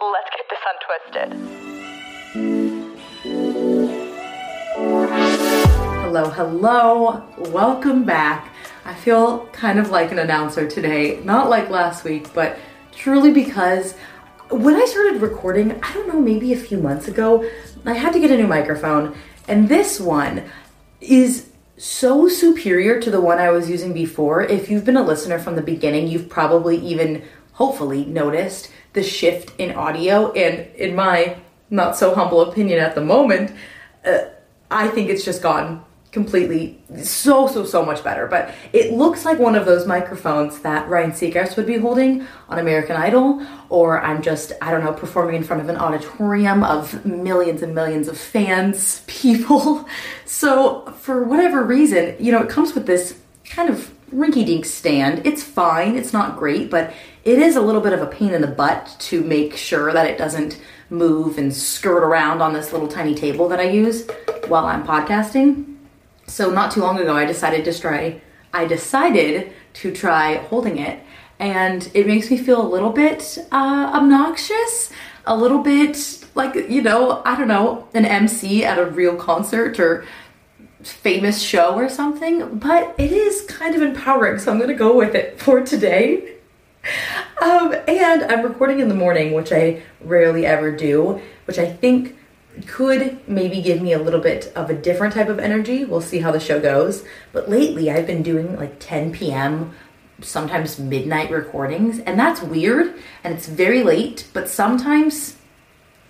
Let's get this untwisted. Hello, hello. Welcome back. I feel kind of like an announcer today, not like last week, but truly because when I started recording, I don't know, maybe a few months ago, I had to get a new microphone, and this one is so superior to the one I was using before. If you've been a listener from the beginning, you've probably even hopefully noticed the shift in audio. And in my not so humble opinion at the moment, uh, I think it's just gone completely so so so much better. But it looks like one of those microphones that Ryan Seacrest would be holding on American Idol or I'm just I don't know performing in front of an auditorium of millions and millions of fans people. So for whatever reason you know it comes with this kind of rinky dink stand. It's fine. It's not great but it is a little bit of a pain in the butt to make sure that it doesn't move and skirt around on this little tiny table that I use while I'm podcasting so not too long ago, I decided to try. I decided to try holding it, and it makes me feel a little bit uh, obnoxious, a little bit like you know, I don't know, an MC at a real concert or famous show or something. But it is kind of empowering, so I'm gonna go with it for today. Um, and I'm recording in the morning, which I rarely ever do, which I think could maybe give me a little bit of a different type of energy. We'll see how the show goes. But lately, I've been doing like 10 p.m., sometimes midnight recordings, and that's weird and it's very late, but sometimes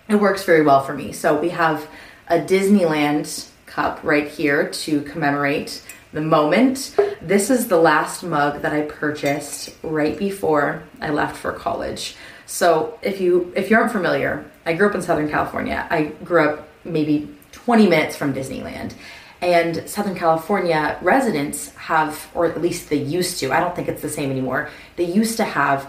it works very well for me. So we have a Disneyland cup right here to commemorate the moment. This is the last mug that I purchased right before I left for college. So if you if you aren't familiar, I grew up in Southern California. I grew up maybe 20 minutes from Disneyland. And Southern California residents have, or at least they used to, I don't think it's the same anymore, they used to have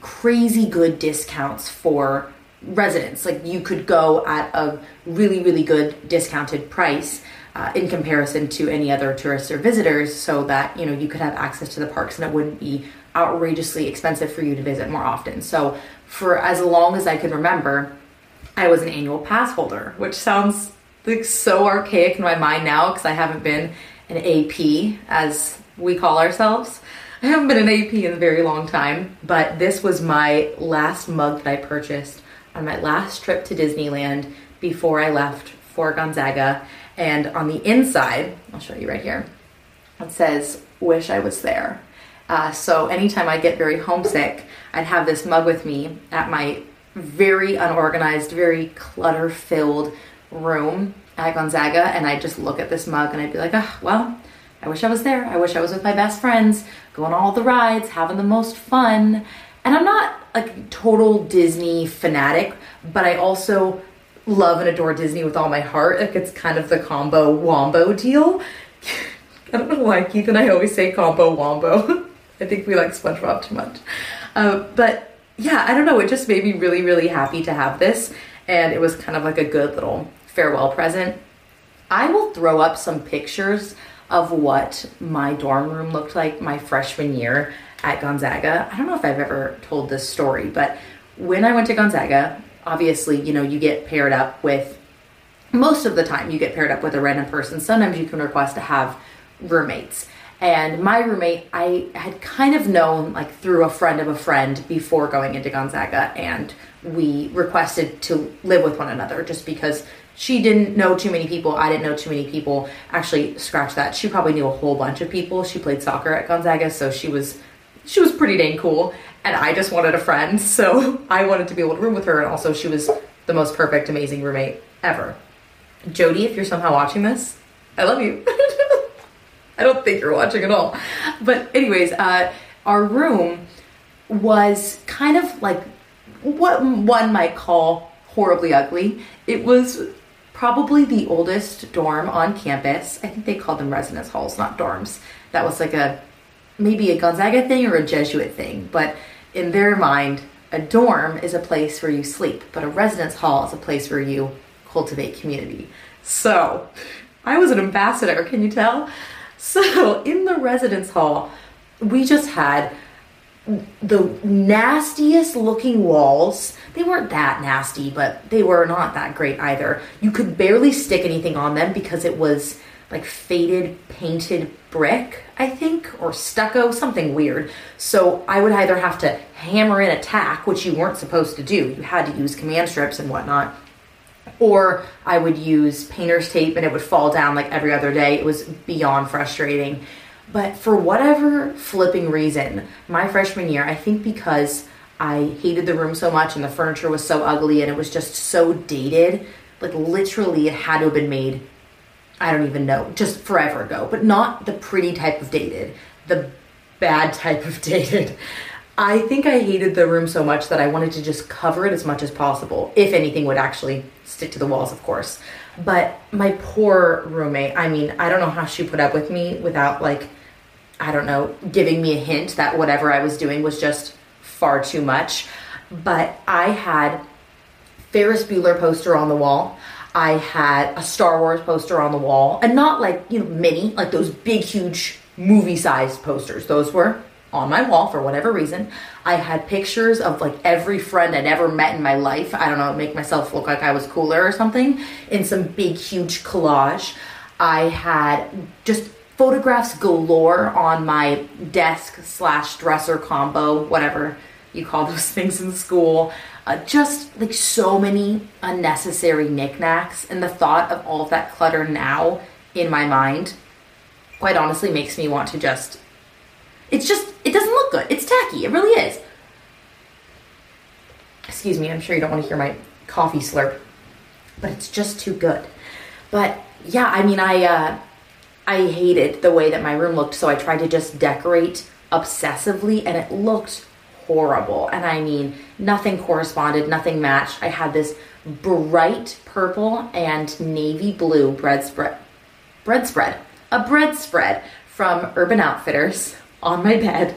crazy good discounts for residents. Like you could go at a really, really good discounted price. Uh, in comparison to any other tourists or visitors, so that you know you could have access to the parks and it wouldn't be outrageously expensive for you to visit more often. So for as long as I could remember, I was an annual pass holder, which sounds like so archaic in my mind now because I haven't been an AP as we call ourselves. I haven't been an AP in a very long time, but this was my last mug that I purchased on my last trip to Disneyland before I left for Gonzaga. And on the inside, I'll show you right here, it says, Wish I was there. Uh, so anytime I get very homesick, I'd have this mug with me at my very unorganized, very clutter filled room at Gonzaga, and I'd just look at this mug and I'd be like, oh, well, I wish I was there. I wish I was with my best friends, going all the rides, having the most fun. And I'm not like a total Disney fanatic, but I also love and adore Disney with all my heart. Like it's kind of the combo wombo deal. I don't know why Keith and I always say combo wombo. I think we like SpongeBob too much. Uh, but yeah, I don't know. It just made me really, really happy to have this. And it was kind of like a good little farewell present. I will throw up some pictures of what my dorm room looked like my freshman year at Gonzaga. I don't know if I've ever told this story, but when I went to Gonzaga, obviously, you know, you get paired up with most of the time you get paired up with a random person. Sometimes you can request to have roommates. And my roommate, I had kind of known like through a friend of a friend before going into Gonzaga, and we requested to live with one another just because she didn't know too many people. I didn't know too many people. Actually, scratch that. She probably knew a whole bunch of people. She played soccer at Gonzaga, so she was she was pretty dang cool. And I just wanted a friend, so I wanted to be able to room with her. And also, she was the most perfect, amazing roommate ever. Jody, if you're somehow watching this, I love you. I don't think you're watching at all. But, anyways, uh, our room was kind of like what one might call horribly ugly. It was probably the oldest dorm on campus. I think they called them residence halls, not dorms. That was like a maybe a Gonzaga thing or a Jesuit thing, but in their mind, a dorm is a place where you sleep, but a residence hall is a place where you cultivate community. So, I was an ambassador, can you tell? So, in the residence hall, we just had the nastiest looking walls. They weren't that nasty, but they were not that great either. You could barely stick anything on them because it was like faded painted brick, I think, or stucco, something weird. So I would either have to hammer in a tack, which you weren't supposed to do. You had to use command strips and whatnot. Or I would use painter's tape and it would fall down like every other day. It was beyond frustrating. But for whatever flipping reason, my freshman year, I think because I hated the room so much and the furniture was so ugly and it was just so dated, like literally it had to have been made I don't even know, just forever ago, but not the pretty type of dated, the bad type of dated. I think I hated the room so much that I wanted to just cover it as much as possible, if anything would actually stick to the walls, of course. But my poor roommate, I mean, I don't know how she put up with me without, like, I don't know, giving me a hint that whatever I was doing was just far too much. But I had Ferris Bueller poster on the wall. I had a Star Wars poster on the wall, and not like, you know, mini, like those big, huge movie sized posters. Those were on my wall for whatever reason. I had pictures of like every friend I'd ever met in my life. I don't know, make myself look like I was cooler or something in some big, huge collage. I had just photographs galore on my desk slash dresser combo, whatever you call those things in school. Uh, just like so many unnecessary knickknacks, and the thought of all of that clutter now in my mind, quite honestly, makes me want to just. It's just, it doesn't look good. It's tacky. It really is. Excuse me, I'm sure you don't want to hear my coffee slurp, but it's just too good. But yeah, I mean, I uh, I hated the way that my room looked, so I tried to just decorate obsessively, and it looked horrible. And I mean, nothing corresponded, nothing matched. I had this bright purple and navy blue bread spread, bread spread, a bread spread from Urban Outfitters on my bed.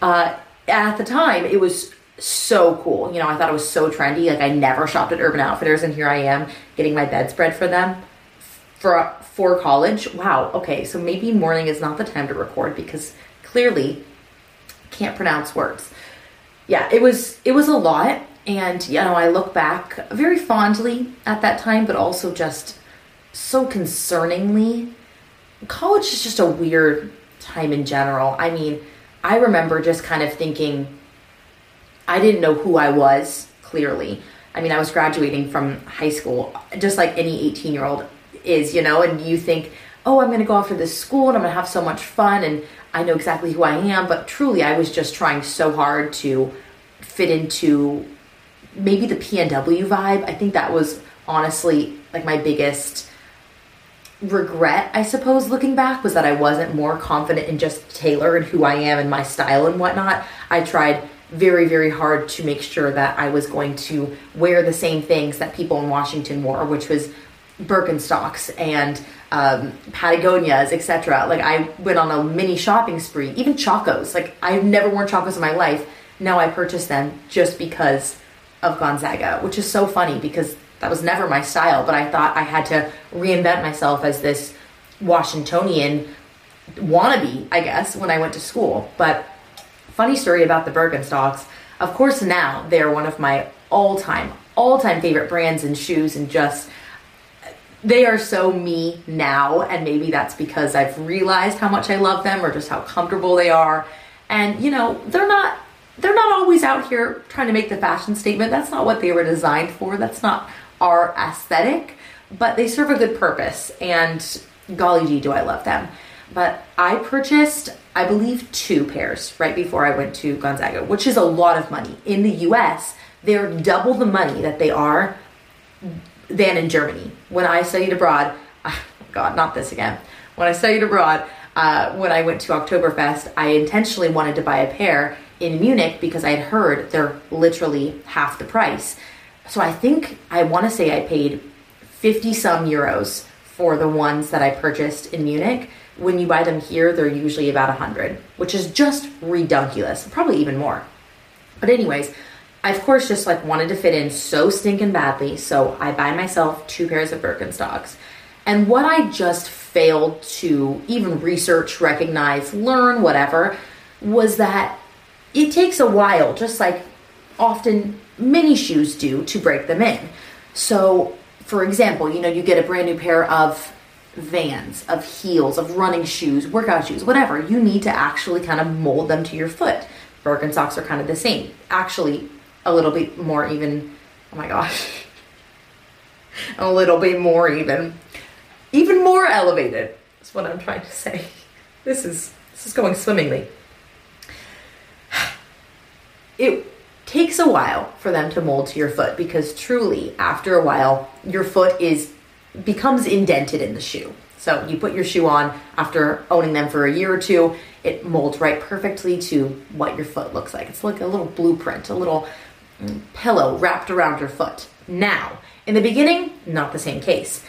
Uh, at the time, it was so cool. You know, I thought it was so trendy. Like I never shopped at Urban Outfitters, and here I am getting my bedspread for them for for college. Wow. Okay, so maybe morning is not the time to record because clearly can't pronounce words yeah, it was it was a lot, and you know I look back very fondly at that time, but also just so concerningly. College is just a weird time in general. I mean, I remember just kind of thinking I didn't know who I was clearly. I mean, I was graduating from high school, just like any 18 year old is, you know, and you think, oh, I'm going to go off to this school and I'm going to have so much fun and I know exactly who I am, but truly I was just trying so hard to fit into maybe the PNW vibe. I think that was honestly like my biggest regret, I suppose, looking back, was that I wasn't more confident in just Taylor and who I am and my style and whatnot. I tried very, very hard to make sure that I was going to wear the same things that people in Washington wore, which was Birkenstocks and um, Patagonias, etc. Like I went on a mini shopping spree, even Chacos. Like I've never worn Chacos in my life. now I purchase them just because of Gonzaga, which is so funny because that was never my style, but I thought I had to reinvent myself as this Washingtonian wannabe, I guess, when I went to school. But funny story about the Birkenstocks. Of course, now they're one of my all-time, all-time favorite brands and shoes, and just they are so me now. And maybe that's because I've realized how much I love them, or just how comfortable they are. And you know, they're not they're not always out here trying to make the fashion statement. That's not what they were designed for. That's not our aesthetic, but they serve a good purpose. And golly gee, do I love them. But I purchased, I believe, two pairs right before I went to Gonzaga, which is a lot of money. In the US, they're double the money that they are than in Germany. When I studied abroad, oh God, not this again. When I studied abroad, uh, when I went to Oktoberfest, I intentionally wanted to buy a pair in Munich because I had heard they're literally half the price. So I think I want to say I paid 50 some euros for the ones that I purchased in Munich. When you buy them here, they're usually about 100, which is just redunculous, probably even more. But anyways, I of course just like wanted to fit in so stinking badly, so I buy myself two pairs of Birkenstocks. And what I just failed to even research, recognize, learn, whatever, was that it takes a while, just like often many shoes do, to break them in. So, for example, you know, you get a brand new pair of vans, of heels, of running shoes, workout shoes, whatever. You need to actually kind of mold them to your foot. Birkenstocks are kind of the same. Actually, a little bit more even. Oh my gosh. a little bit more even. Even more elevated. That's what I'm trying to say. This is this is going swimmingly it takes a while for them to mold to your foot because truly after a while your foot is becomes indented in the shoe so you put your shoe on after owning them for a year or two it molds right perfectly to what your foot looks like it's like a little blueprint a little pillow wrapped around your foot now in the beginning not the same case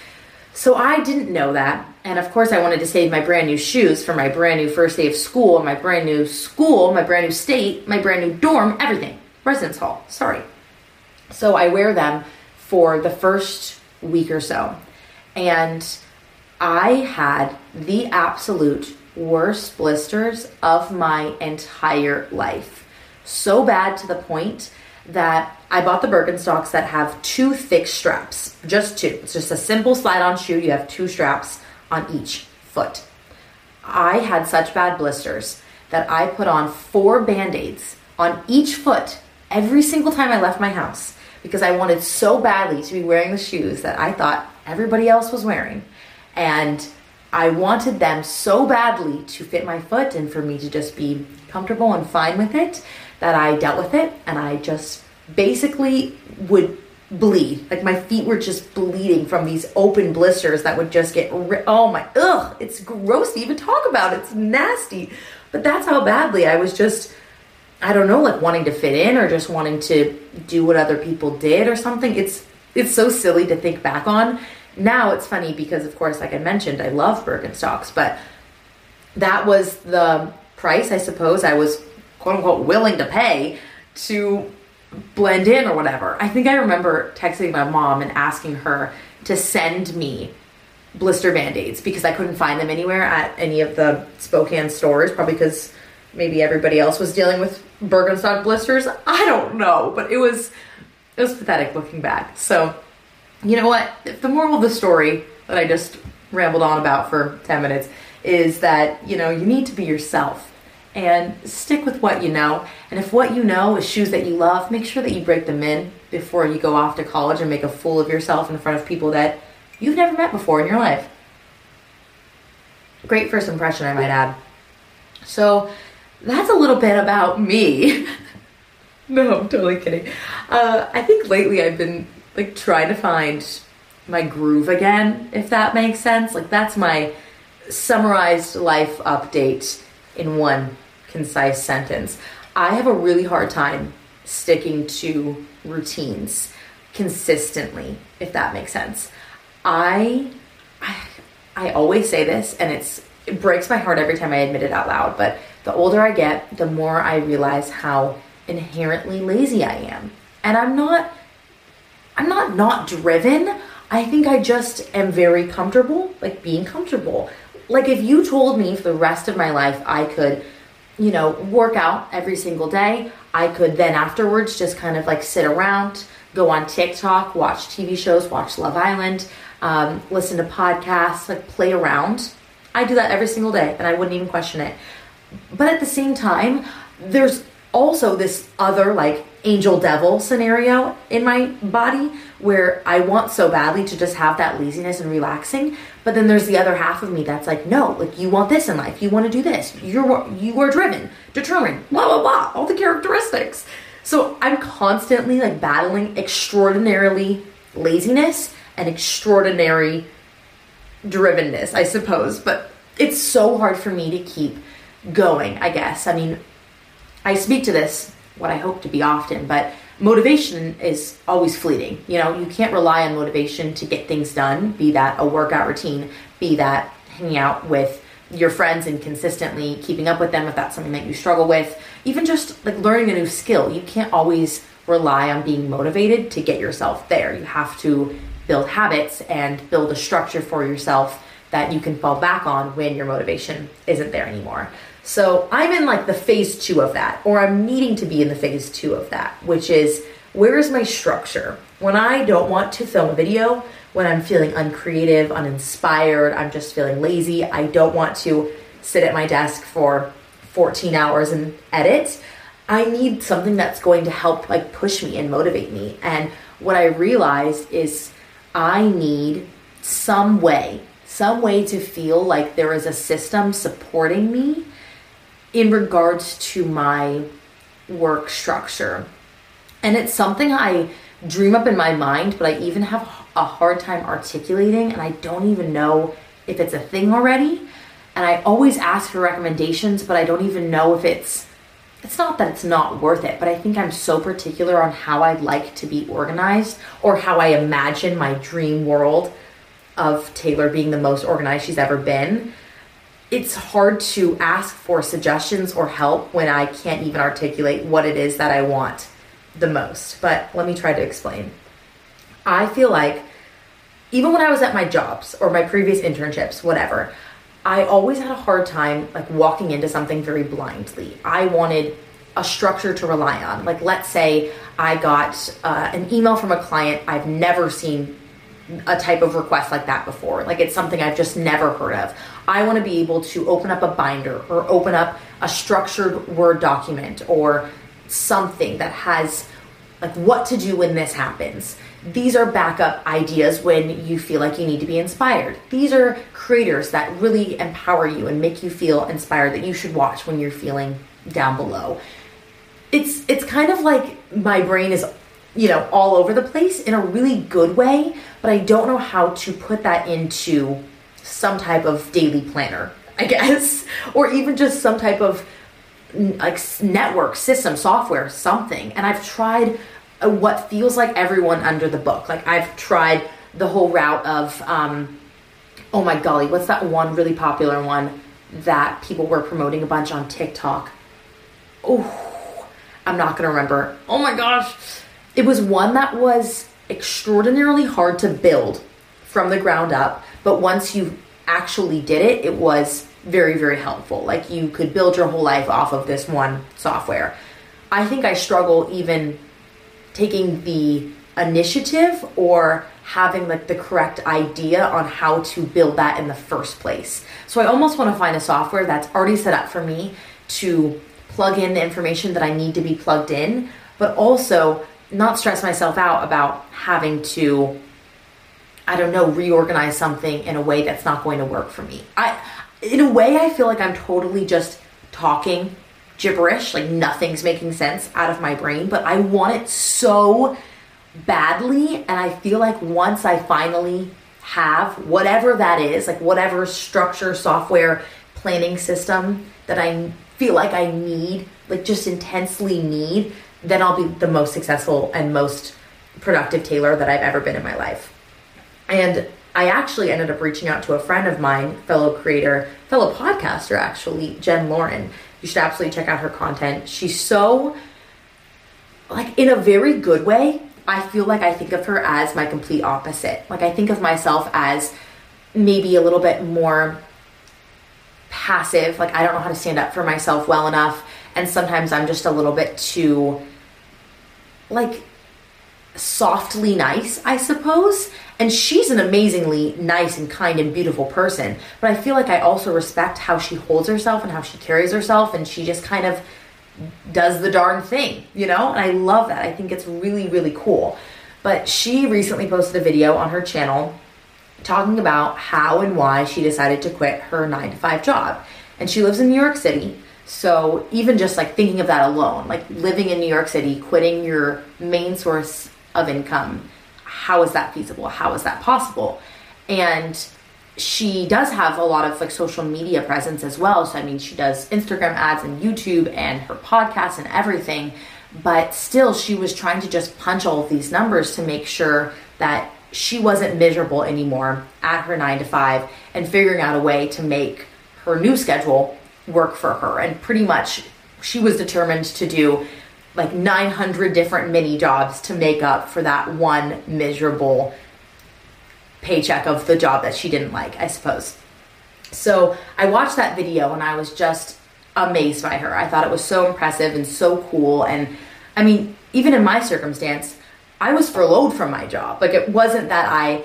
so I didn't know that. And of course, I wanted to save my brand new shoes for my brand new first day of school, my brand new school, my brand new state, my brand new dorm, everything. Residence hall, sorry. So I wear them for the first week or so. And I had the absolute worst blisters of my entire life. So bad to the point that I bought the Birkenstocks that have two thick straps, just two. It's just a simple slide on shoe. You have two straps on each foot. I had such bad blisters that I put on four band aids on each foot every single time I left my house because I wanted so badly to be wearing the shoes that I thought everybody else was wearing. And I wanted them so badly to fit my foot and for me to just be comfortable and fine with it that I dealt with it and I just basically would bleed. Like my feet were just bleeding from these open blisters that would just get ri- oh my ugh, it's gross to even talk about. It's nasty. But that's how badly I was just I don't know, like wanting to fit in or just wanting to do what other people did or something. It's it's so silly to think back on. Now it's funny because of course like I mentioned, I love Birkenstocks, but that was the price I suppose I was quote unquote willing to pay to blend in or whatever. I think I remember texting my mom and asking her to send me blister band-aids because I couldn't find them anywhere at any of the Spokane stores, probably because maybe everybody else was dealing with Birkenstock blisters. I don't know, but it was it was pathetic looking back. So, you know what? The moral of the story that I just rambled on about for 10 minutes is that, you know, you need to be yourself and stick with what you know. And if what you know is shoes that you love, make sure that you break them in before you go off to college and make a fool of yourself in front of people that you've never met before in your life. Great first impression, I might add. So that's a little bit about me. no, I'm totally kidding. Uh, I think lately I've been like trying to find my groove again, if that makes sense. Like that's my summarized life update in one concise sentence. I have a really hard time sticking to routines consistently, if that makes sense. I, I, I always say this, and it's it breaks my heart every time I admit it out loud. But the older I get, the more I realize how inherently lazy I am. And I'm not I'm not not driven. I think I just am very comfortable, like being comfortable. Like if you told me for the rest of my life I could, you know, work out every single day, I could then afterwards just kind of like sit around, go on TikTok, watch TV shows, watch Love Island, um, listen to podcasts, like play around. I do that every single day and I wouldn't even question it. But at the same time, there's also this other like angel devil scenario in my body where I want so badly to just have that laziness and relaxing. But then there's the other half of me that's like, no, like you want this in life. You want to do this. You're you are driven, determined, blah blah blah, all the characteristics. So I'm constantly like battling extraordinarily laziness and extraordinary drivenness, I suppose. But it's so hard for me to keep going, I guess. I mean, I speak to this what I hope to be often, but motivation is always fleeting. You know, you can't rely on motivation to get things done, be that a workout routine, be that hanging out with your friends and consistently keeping up with them if that's something that you struggle with, even just like learning a new skill. You can't always rely on being motivated to get yourself there. You have to build habits and build a structure for yourself that you can fall back on when your motivation isn't there anymore. So I'm in like the phase two of that, or I'm needing to be in the phase two of that, which is where is my structure? When I don't want to film a video, when I'm feeling uncreative, uninspired, I'm just feeling lazy, I don't want to sit at my desk for 14 hours and edit. I need something that's going to help like push me and motivate me. And what I realized is I need some way, some way to feel like there is a system supporting me in regards to my work structure. And it's something I dream up in my mind, but I even have a hard time articulating, and I don't even know if it's a thing already. And I always ask for recommendations, but I don't even know if it's it's not that it's not worth it, but I think I'm so particular on how I'd like to be organized or how I imagine my dream world of Taylor being the most organized she's ever been it's hard to ask for suggestions or help when I can't even articulate what it is that I want the most. But let me try to explain. I feel like even when I was at my jobs or my previous internships, whatever, I always had a hard time like walking into something very blindly. I wanted a structure to rely on. Like let's say I got uh, an email from a client I've never seen a type of request like that before. Like it's something I've just never heard of. I want to be able to open up a binder or open up a structured Word document or something that has like what to do when this happens. These are backup ideas when you feel like you need to be inspired. These are creators that really empower you and make you feel inspired that you should watch when you're feeling down below. It's it's kind of like my brain is you know, all over the place in a really good way, but I don't know how to put that into some type of daily planner, I guess, or even just some type of like network system software something. And i've tried uh, what feels like everyone under the book. Like i've tried the whole route of um oh my golly what's that one really popular one that people were promoting a bunch on tiktok? Oh i'm not gonna remember. Oh my gosh. It was one that was extraordinarily hard to build from the ground up, but once you actually did it, it was very, very helpful. Like you could build your whole life off of this one software. I think I struggle even taking the initiative or having like the correct idea on how to build that in the first place. So I almost want to find a software that's already set up for me to plug in the information that I need to be plugged in, but also not stress myself out about having to I don't know, reorganize something in a way that's not going to work for me. I in a way I feel like I'm totally just talking gibberish, like nothing's making sense out of my brain, but I want it so badly and I feel like once I finally have whatever that is, like whatever structure, software, planning system that I feel like I need, like just intensely need, then I'll be the most successful and most productive Taylor that I've ever been in my life. And I actually ended up reaching out to a friend of mine, fellow creator, fellow podcaster, actually, Jen Lauren. You should absolutely check out her content. She's so like in a very good way, I feel like I think of her as my complete opposite. Like I think of myself as maybe a little bit more passive. Like I don't know how to stand up for myself well enough. And sometimes I'm just a little bit too, like, softly nice, I suppose. And she's an amazingly nice and kind and beautiful person. But I feel like I also respect how she holds herself and how she carries herself. And she just kind of does the darn thing, you know? And I love that. I think it's really, really cool. But she recently posted a video on her channel talking about how and why she decided to quit her nine to five job. And she lives in New York City. So even just like thinking of that alone, like living in New York City, quitting your main source of income, how is that feasible? How is that possible? And she does have a lot of like social media presence as well. So I mean, she does Instagram ads and YouTube and her podcast and everything. But still, she was trying to just punch all of these numbers to make sure that she wasn't miserable anymore at her nine to five and figuring out a way to make her new schedule work for her. And pretty much she was determined to do like 900 different mini jobs to make up for that one miserable paycheck of the job that she didn't like, I suppose. So I watched that video and I was just amazed by her. I thought it was so impressive and so cool. And I mean, even in my circumstance, I was furloughed from my job. Like it wasn't that I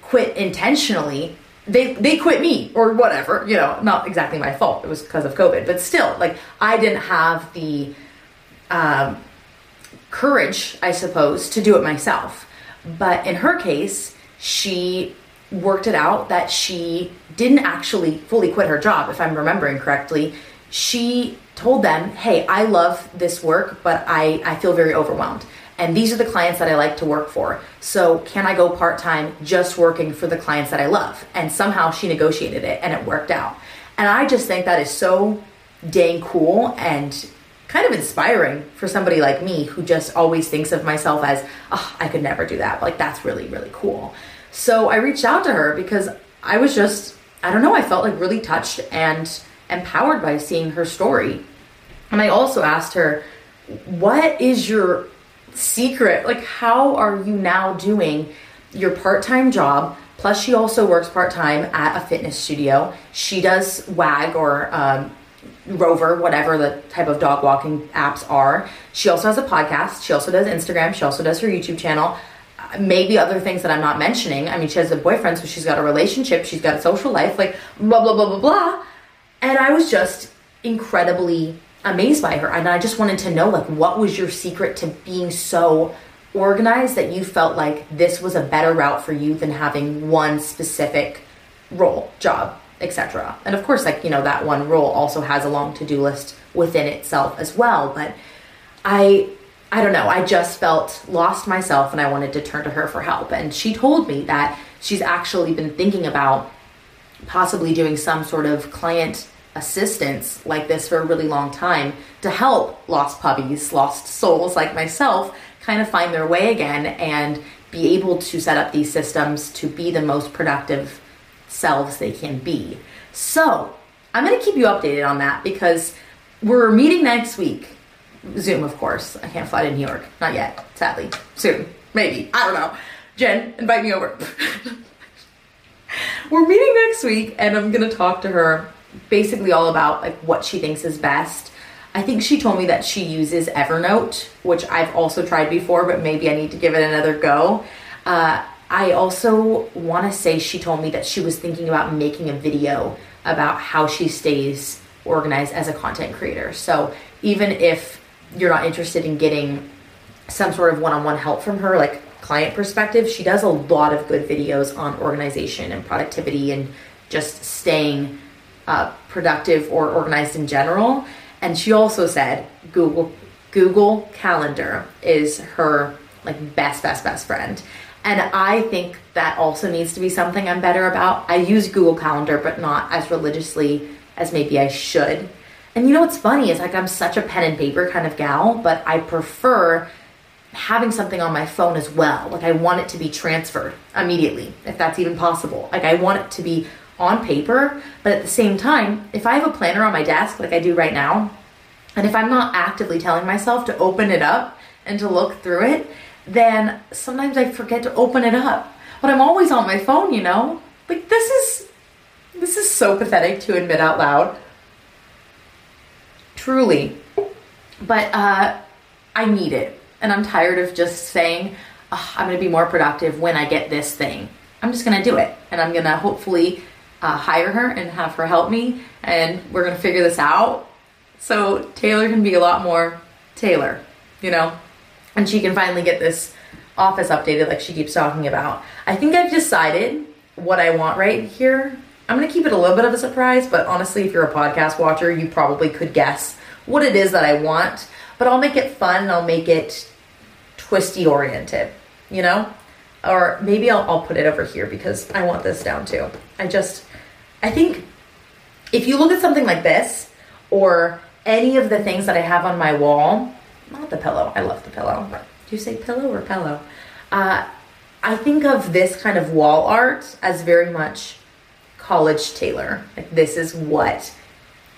quit intentionally. They they quit me or whatever, you know, not exactly my fault. It was because of COVID, but still, like I didn't have the um, courage, I suppose, to do it myself. But in her case, she worked it out that she didn't actually fully quit her job, if I'm remembering correctly. She told them, Hey, I love this work, but I, I feel very overwhelmed and these are the clients that I like to work for. So, can I go part time just working for the clients that I love? And somehow she negotiated it and it worked out. And I just think that is so dang cool and kind of inspiring for somebody like me who just always thinks of myself as, oh, I could never do that. Like, that's really, really cool. So, I reached out to her because I was just, I don't know, I felt like really touched and empowered by seeing her story. And I also asked her, what is your secret. Like, how are you now doing your part time job? Plus, she also works part time at a fitness studio. She does WAG or um, Rover, whatever the type of dog walking apps are. She also has a podcast. She also does Instagram. She also does her YouTube channel. Uh, maybe other things that I'm not mentioning. I mean, she has a boyfriend, so she's got a relationship, she's got a social life, like blah, blah, blah, blah, blah. And I was just incredibly amazed by her and i just wanted to know like what was your secret to being so organized that you felt like this was a better route for you than having one specific role job etc and of course like you know that one role also has a long to-do list within itself as well but i i don't know. I just felt lost myself and i wanted to turn to her for help. And she told me that she's actually been thinking about possibly doing some sort of client assistance like this for a really long time to help lost puppies, lost souls like myself kind of find their way again and be able to set up these systems to be the most productive selves they can be. So, I'm going to keep you updated on that because we're meeting next week. Zoom, of course. I can't fly to New York. Not yet, sadly. Soon. Maybe. I don't know. Jen, invite me over. we're meeting next week and I'm going to talk to her basically all about like what she thinks is best. I think she told me that she uses Evernote, which I've also tried before, but maybe I need to give it another go. Uh, I also want to say she told me that she was thinking about making a video about how she stays organized as a content creator. So even if you're not interested in getting some sort of one on one help from her, like client perspective, she does a lot of good videos on organization and productivity and just staying uh, productive or organized in general. And she also said Google Google Calendar is her like best best best friend. And I think that also needs to be something I'm better about. I use Google Calendar, but not as religiously as maybe I should. And you know what's funny is like I'm such a pen and paper kind of gal, but I prefer having something on my phone as well. Like I want it to be transferred immediately, if that's even possible. Like I want it to be on paper, but at the same time, if I have a planner on my desk like I do right now, and if I'm not actively telling myself to open it up and to look through it, then sometimes I forget to open it up. But I'm always on my phone, you know? Like this is this is so pathetic to admit out loud. Truly. But uh I need it. And I'm tired of just saying, oh, I'm going to be more productive when I get this thing. I'm just going to do it. And I'm going to hopefully uh, hire her and have her help me. And we're going to figure this out. So Taylor can be a lot more Taylor, you know? And she can finally get this office updated like she keeps talking about. I think I've decided what I want right here. I'm going to keep it a little bit of a surprise, but honestly, if you're a podcast watcher, you probably could guess what it is that I want. But I'll make it fun and I'll make it twisty oriented, you know? Or maybe I'll, I'll put it over here because I want this down too. I just, I think if you look at something like this or any of the things that I have on my wall, not the pillow, I love the pillow. Do you say pillow or pillow? Uh, I think of this kind of wall art as very much college Taylor. Like this is what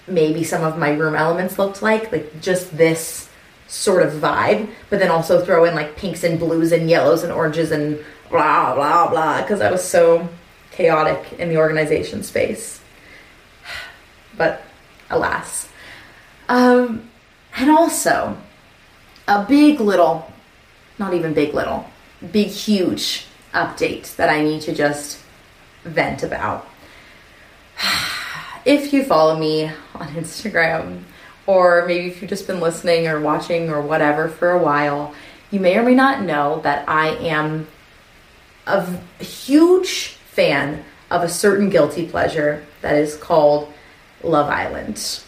maybe some of my room elements looked like, like just this sort of vibe, but then also throw in like pinks and blues and yellows and oranges and blah blah blah because I was so chaotic in the organization space. But alas. Um, and also a big little, not even big little, big huge update that I need to just vent about. If you follow me on Instagram, or maybe if you've just been listening or watching or whatever for a while, you may or may not know that I am a huge fan of a certain guilty pleasure that is called Love Island.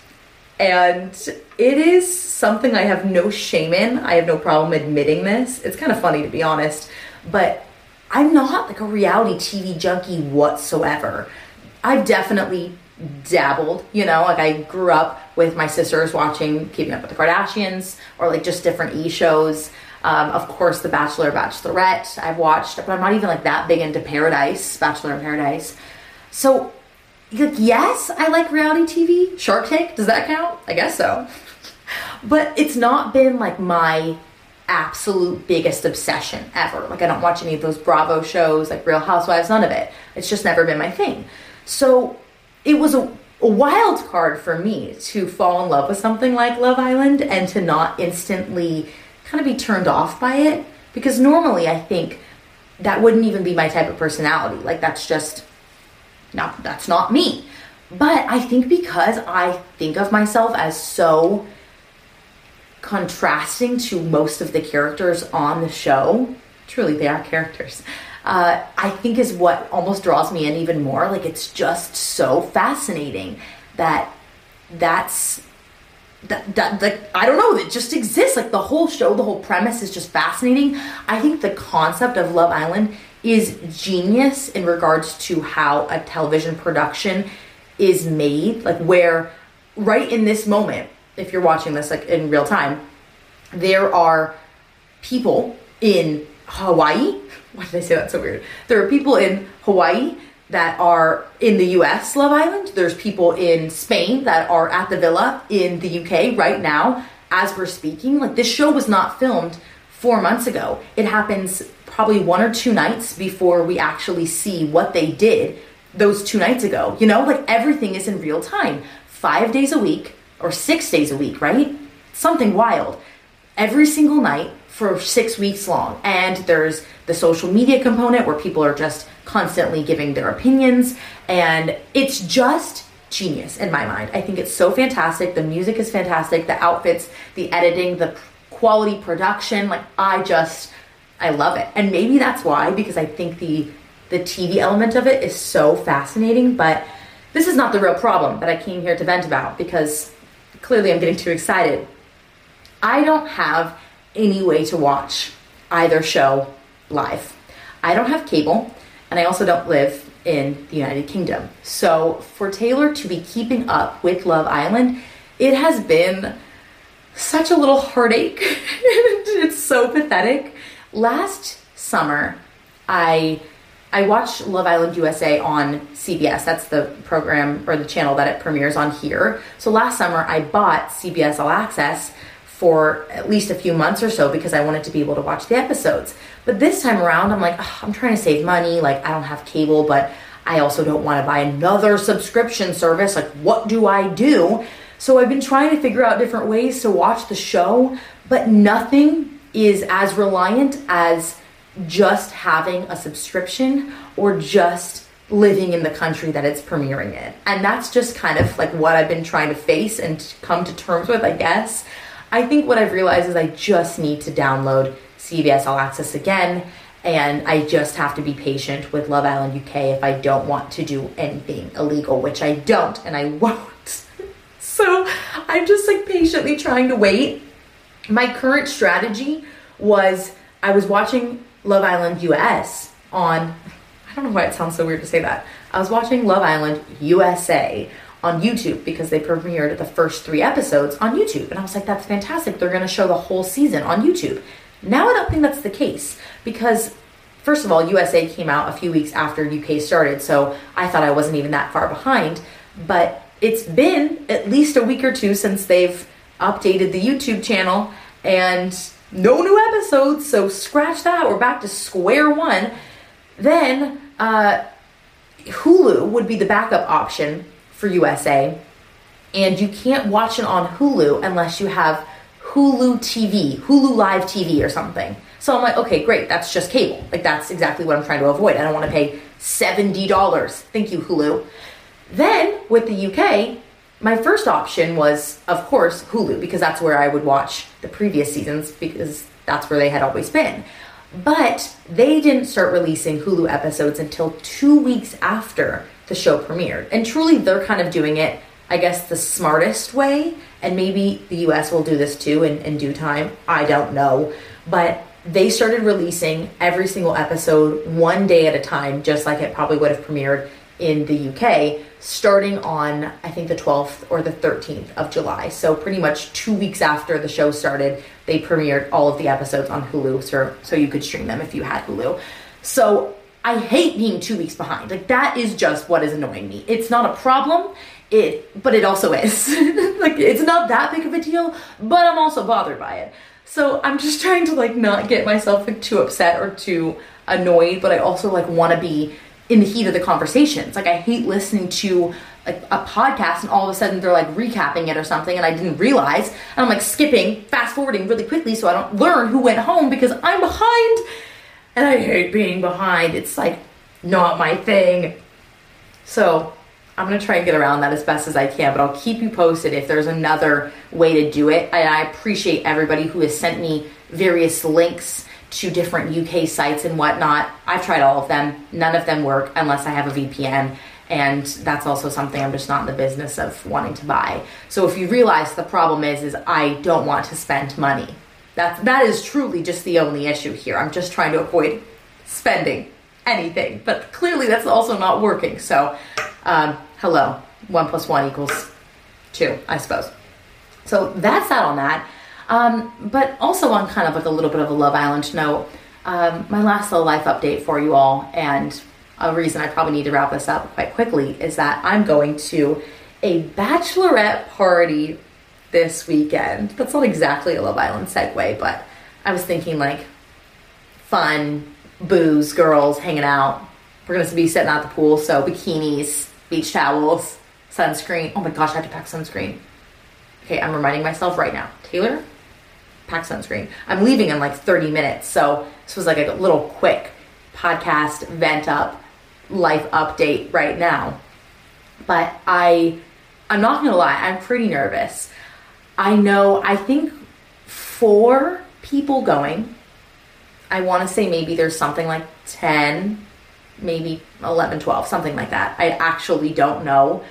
And it is something I have no shame in. I have no problem admitting this. It's kind of funny to be honest, but I'm not like a reality TV junkie whatsoever. I've definitely dabbled, you know, like I grew up with my sisters watching Keeping Up with the Kardashians or like just different e shows. Um, of course, The Bachelor, Bachelorette, I've watched, but I'm not even like that big into Paradise, Bachelor in Paradise. So, like, yes, I like reality TV. Shark Tank, does that count? I guess so. but it's not been like my absolute biggest obsession ever. Like, I don't watch any of those Bravo shows, like Real Housewives, none of it. It's just never been my thing. So, it was a, a wild card for me to fall in love with something like Love Island and to not instantly kind of be turned off by it because normally I think that wouldn't even be my type of personality. Like that's just not that's not me. But I think because I think of myself as so contrasting to most of the characters on the show, truly they are characters uh, I think is what almost draws me in even more. Like it's just so fascinating that that's that, that, that I don't know, that just exists. Like the whole show, the whole premise is just fascinating. I think the concept of Love Island is genius in regards to how a television production is made. Like where right in this moment, if you're watching this like in real time, there are people in Hawaii why did I say that so weird? There are people in Hawaii that are in the US Love Island. There's people in Spain that are at the villa in the UK right now as we're speaking. Like this show was not filmed four months ago. It happens probably one or two nights before we actually see what they did those two nights ago. You know, like everything is in real time. Five days a week or six days a week, right? Something wild. Every single night for six weeks long. And there's the social media component where people are just constantly giving their opinions. And it's just genius in my mind. I think it's so fantastic. The music is fantastic, the outfits, the editing, the quality production. Like, I just, I love it. And maybe that's why, because I think the the TV element of it is so fascinating, but this is not the real problem that I came here to vent about because clearly I'm getting too excited. I don't have any way to watch either show live. I don't have cable, and I also don't live in the United Kingdom. So for Taylor to be keeping up with Love Island, it has been such a little heartache. it's so pathetic. Last summer, I I watched Love Island USA on CBS. That's the program or the channel that it premieres on here. So last summer, I bought CBS All Access for at least a few months or so because I wanted to be able to watch the episodes. But this time around, I'm like, I'm trying to save money. Like, I don't have cable, but I also don't want to buy another subscription service. Like, what do I do? So I've been trying to figure out different ways to watch the show, but nothing is as reliant as just having a subscription or just living in the country that it's premiering in. And that's just kind of like what I've been trying to face and come to terms with, I guess. I think what I've realized is I just need to download CBS All Access again, and I just have to be patient with Love Island UK if I don't want to do anything illegal, which I don't and I won't. so I'm just like patiently trying to wait. My current strategy was I was watching Love Island US on, I don't know why it sounds so weird to say that. I was watching Love Island USA on YouTube because they premiered the first three episodes on YouTube. And I was like, that's fantastic. They're going to show the whole season on YouTube. Now I don't think that's the case because, first of all, USA came out a few weeks after UK started. So I thought I wasn't even that far behind. But it's been at least a week or two since they've updated the YouTube channel and no new episodes. So scratch that. We're back to square one. Then uh, Hulu would be the backup option for USA. And you can't watch it on Hulu unless you have Hulu TV, Hulu Live TV or something. So I'm like, okay, great, that's just cable. Like that's exactly what I'm trying to avoid. I don't want to pay $70. Thank you, Hulu. Then with the UK, my first option was, of course, Hulu, because that's where I would watch the previous seasons, because that's where they had always been. But they didn't start releasing Hulu episodes until two weeks after the show premiered. And truly, they're kind of doing it, I guess, the smartest way. And maybe the US will do this too in, in due time. I don't know. But they started releasing every single episode one day at a time, just like it probably would have premiered in the UK, starting on, I think, the 12th or the 13th of July. So, pretty much two weeks after the show started, they premiered all of the episodes on Hulu, so, so you could stream them if you had Hulu. So, I hate being two weeks behind. Like that is just what is annoying me. It's not a problem. It, but it also is. like it's not that big of a deal, but I'm also bothered by it. So I'm just trying to like not get myself like too upset or too annoyed, but I also like want to be in the heat of the conversations. Like I hate listening to like a podcast and all of a sudden they're like recapping it or something and I didn't realize. And I'm like skipping, fast forwarding really quickly so I don't learn who went home because I'm behind and I hate being behind. It's like not my thing. So I'm gonna try and get around that as best as I can, but I'll keep you posted if there's another way to do it. And I appreciate everybody who has sent me various links to different UK sites and whatnot. I've tried all of them. None of them work unless I have a VPN. And that's also something I'm just not in the business of wanting to buy. So if you realize the problem is, is I don't want to spend money that that is truly just the only issue here. I'm just trying to avoid spending anything, but clearly that's also not working. So, um, hello, one plus one equals two, I suppose. So that's that on that. Um, but also on kind of like a little bit of a Love Island note, um, my last little life update for you all, and a reason I probably need to wrap this up quite quickly is that I'm going to a bachelorette party this weekend. That's not exactly a Love Island segue, but I was thinking like fun, booze, girls hanging out. We're gonna be sitting at the pool, so bikinis, beach towels, sunscreen. Oh my gosh, I have to pack sunscreen. Okay, I'm reminding myself right now. Taylor, pack sunscreen. I'm leaving in like 30 minutes, so this was like a little quick podcast vent up life update right now. But I I'm not gonna lie, I'm pretty nervous. I know, I think four people going. I want to say maybe there's something like 10, maybe 11, 12, something like that. I actually don't know.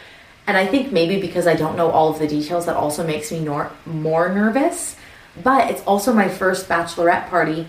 And I think maybe because I don't know all of the details, that also makes me nor- more nervous. But it's also my first bachelorette party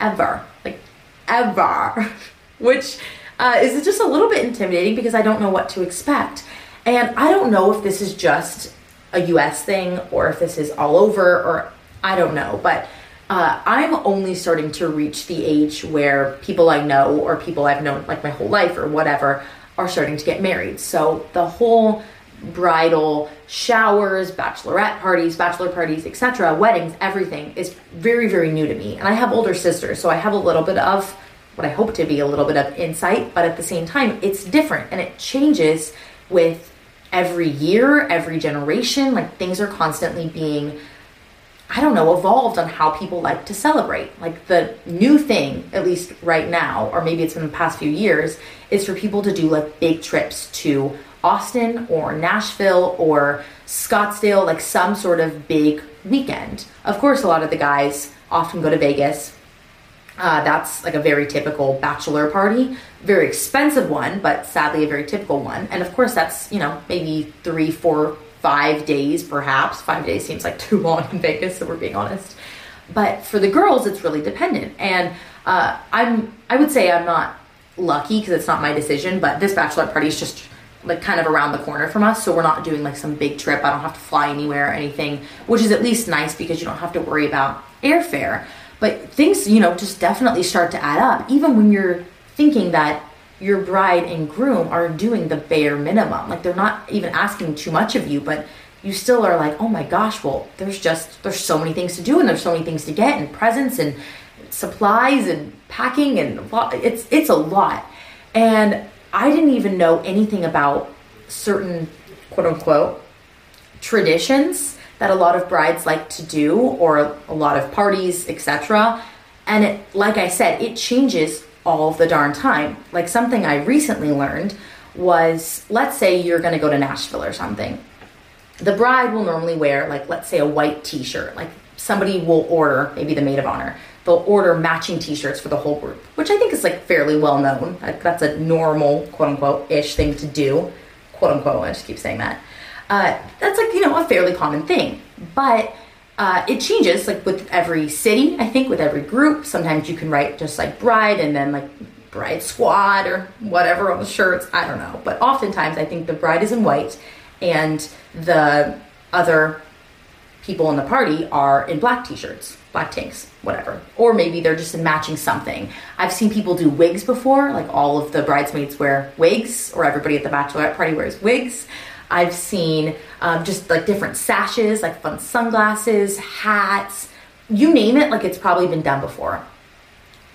ever. Like, ever. Which uh, is just a little bit intimidating because I don't know what to expect. And I don't know if this is just a US thing or if this is all over or I don't know. But uh, I'm only starting to reach the age where people I know or people I've known like my whole life or whatever are starting to get married. So the whole bridal showers, bachelorette parties, bachelor parties, etc., weddings, everything is very, very new to me. And I have older sisters, so I have a little bit of what I hope to be a little bit of insight, but at the same time, it's different and it changes with every year, every generation. Like things are constantly being, I don't know, evolved on how people like to celebrate. Like the new thing, at least right now, or maybe it's in the past few years, is for people to do like big trips to Austin or Nashville or Scottsdale, like some sort of big weekend. Of course, a lot of the guys often go to Vegas. Uh, that's like a very typical bachelor party, very expensive one, but sadly a very typical one. And of course, that's you know maybe three, four, five days, perhaps. Five days seems like too long in Vegas, so we're being honest. But for the girls, it's really dependent. And uh, I'm, I would say I'm not lucky because it's not my decision. But this bachelor party is just like kind of around the corner from us so we're not doing like some big trip. I don't have to fly anywhere or anything which is at least nice because you don't have to worry about airfare. But things you know just definitely start to add up even when you're thinking that your bride and groom are doing the bare minimum. Like they're not even asking too much of you but you still are like oh my gosh well there's just there's so many things to do and there's so many things to get and presents and supplies and packing and it's it's a lot. And I didn't even know anything about certain quote unquote traditions that a lot of brides like to do or a lot of parties, etc. And it, like I said, it changes all the darn time. Like something I recently learned was let's say you're going to go to Nashville or something. The bride will normally wear like let's say a white t-shirt. Like somebody will order, maybe the maid of honor, they'll order matching t-shirts for the whole group, which I think is like fairly well known. That's a normal quote unquote ish thing to do. Quote unquote, I just keep saying that. Uh, that's like, you know, a fairly common thing. But uh, it changes like with every city, I think, with every group. Sometimes you can write just like bride and then like bride squad or whatever on the shirts. I don't know. But oftentimes I think the bride is in white and the other people in the party are in black t-shirts black tanks whatever. Or maybe they're just matching something. I've seen people do wigs before like all of the bridesmaids wear wigs or everybody at the bachelorette party wears wigs. I've seen um, just like different sashes like fun sunglasses hats you name it like it's probably been done before.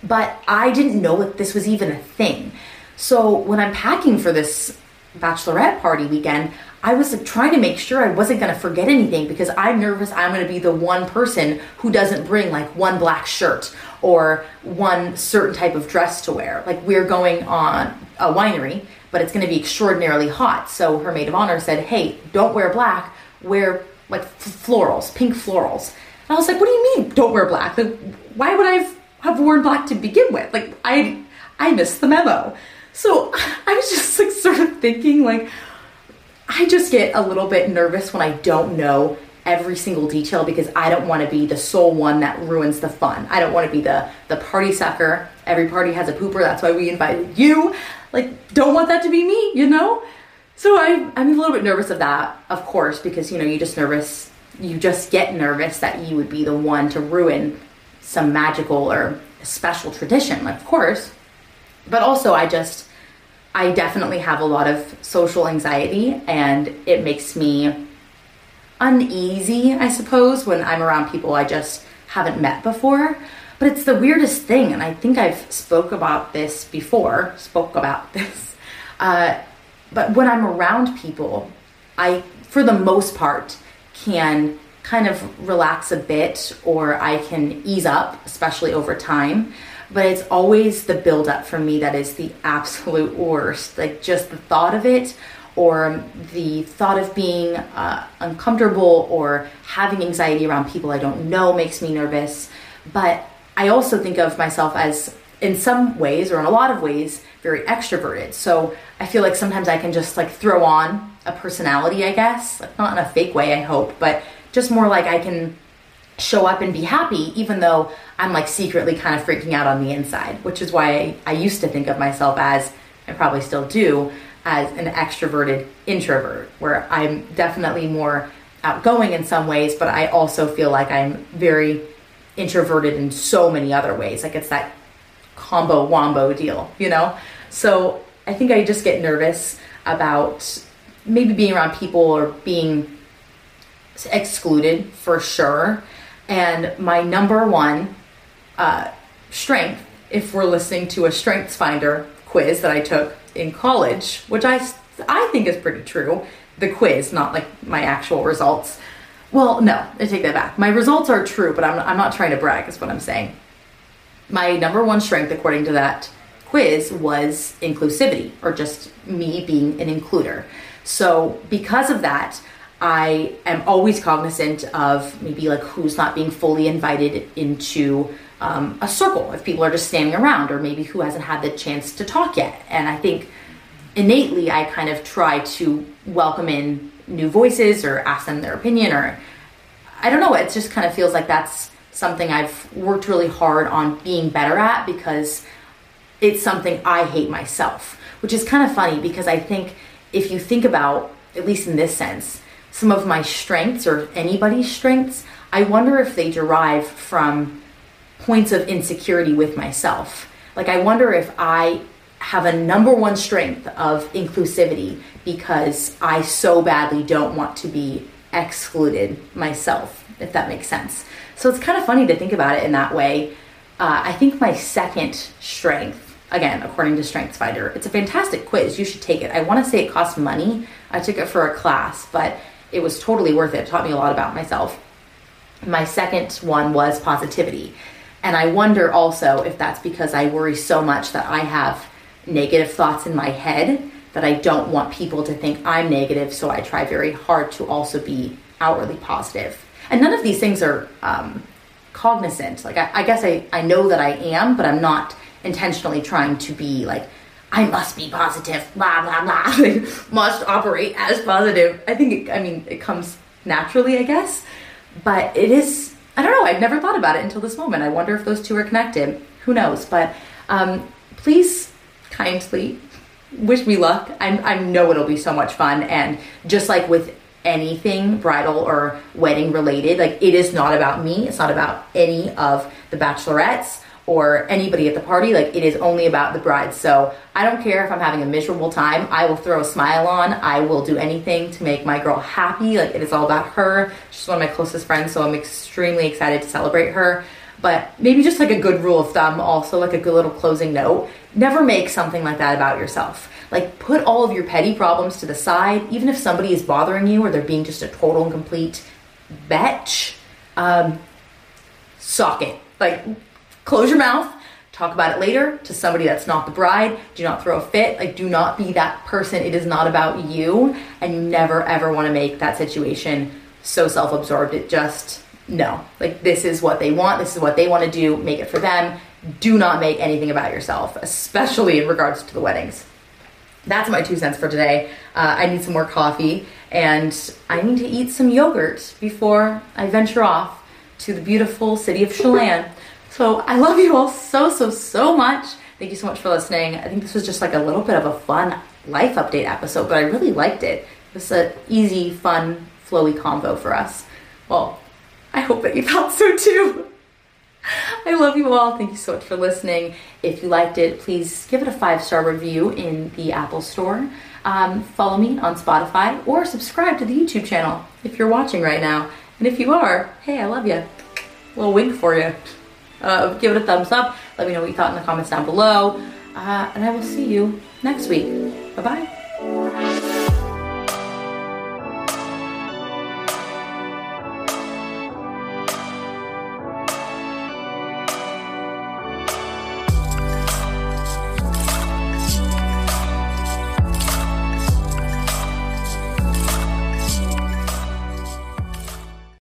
But i didn't know that this was even a thing. So when i'm packing for this bachelorette party weekend I was like trying to make sure I wasn't going to forget anything because I'm nervous I'm going to be the one person who doesn't bring like one black shirt or one certain type of dress to wear. Like we're going on a winery, but it's going to be extraordinarily hot. So her maid of honor said, "Hey, don't wear black. Wear like florals, pink florals." And I was like, "What do you mean don't wear black? Like, why would I have worn black to begin with? Like I I missed the memo." So I was just like sort of thinking like I just get a little bit nervous when I don't know every single detail because I don't want to be the sole one that ruins the fun. I don't want to be the the party sucker. Every party has a pooper. That's why we invited you. Like, don't want that to be me, you know? So I I'm a little bit nervous of that, of course, because you know, you just nervous you just get nervous that you would be the one to ruin some magical or special tradition, of course. But also I just I definitely have a lot of social anxiety and it makes me uneasy, I suppose, when I'm around people I just haven't met before. But it's the weirdest thing, and I think I've spoke about this before, spoke about this. Uh, but when I'm around people, I, for the most part, can kind of relax a bit or I can ease up, especially over time but it's always the buildup for me that is the absolute worst. Like just the thought of it, or the thought of being uh, uncomfortable or having anxiety around people I don't know makes me nervous. But I also think of myself as, in some ways, or in a lot of ways, very extroverted. So I feel like sometimes I can just like throw on a personality, I guess, like not in a fake way, I hope, but just more like I can show up and be happy, even though I'm like secretly kind of freaking out on the inside, which is why I, I used to think of myself as, I probably still do, as an extroverted introvert, where I'm definitely more outgoing in some ways, but I also feel like I'm very introverted in so many other ways. Like it's that combo wombo deal, you know? So I think I just get nervous about maybe being around people or being excluded for sure. And my number one uh, strength, if we're listening to a Strengths Finder quiz that I took in college, which I I think is pretty true. The quiz, not like my actual results. Well, no, I take that back. My results are true, but I'm, I'm not trying to brag, is what I'm saying. My number one strength, according to that quiz, was inclusivity, or just me being an includer. So, because of that, I am always cognizant of maybe like who's not being fully invited into um, a circle, if people are just standing around, or maybe who hasn't had the chance to talk yet. And I think innately I kind of try to welcome in new voices or ask them their opinion or I don't know, it just kind of feels like that's something I've worked really hard on being better at because it's something I hate myself, which is kind of funny because I think if you think about, at least in this sense, some of my strengths or anybody's strengths, I wonder if they derive from points of insecurity with myself. Like, I wonder if I have a number one strength of inclusivity because I so badly don't want to be excluded myself, if that makes sense. So it's kind of funny to think about it in that way. Uh, I think my second strength, again, according to Strengths Finder, it's a fantastic quiz. You should take it. I want to say it costs money. I took it for a class, but it was totally worth it. It taught me a lot about myself. My second one was positivity. And I wonder also if that's because I worry so much that I have negative thoughts in my head that I don't want people to think I'm negative, so I try very hard to also be outwardly positive. And none of these things are um, cognizant. Like, I, I guess I, I know that I am, but I'm not intentionally trying to be like, I must be positive, blah, blah, blah. I must operate as positive. I think, it, I mean, it comes naturally, I guess. But it is, I don't know, I've never thought about it until this moment. I wonder if those two are connected. Who knows? But um, please kindly wish me luck. I, I know it'll be so much fun. And just like with anything bridal or wedding related, like it is not about me. It's not about any of the bachelorettes or anybody at the party. Like it is only about the bride. So I don't care if I'm having a miserable time. I will throw a smile on. I will do anything to make my girl happy. Like it is all about her. She's one of my closest friends. So I'm extremely excited to celebrate her. But maybe just like a good rule of thumb, also like a good little closing note never make something like that about yourself. Like put all of your petty problems to the side, even if somebody is bothering you or they're being just a total and complete bitch. Um, sock it. Like close your mouth. Talk about it later to somebody that's not the bride. Do not throw a fit. Like, do not be that person. It is not about you. And you never ever want to make that situation so self absorbed. It just no, like this is what they want, this is what they want to do, make it for them. Do not make anything about yourself, especially in regards to the weddings. That's my two cents for today. Uh, I need some more coffee and I need to eat some yogurt before I venture off to the beautiful city of Chelan. So I love you all so, so, so much. Thank you so much for listening. I think this was just like a little bit of a fun life update episode, but I really liked it. It was an easy, fun, flowy combo for us. Well, I hope that you felt so too. I love you all. Thank you so much for listening. If you liked it, please give it a five star review in the Apple Store. Um, follow me on Spotify or subscribe to the YouTube channel if you're watching right now. And if you are, hey, I love you. Little wink for you. Uh, give it a thumbs up. Let me know what you thought in the comments down below. Uh, and I will see you next week. Bye-bye.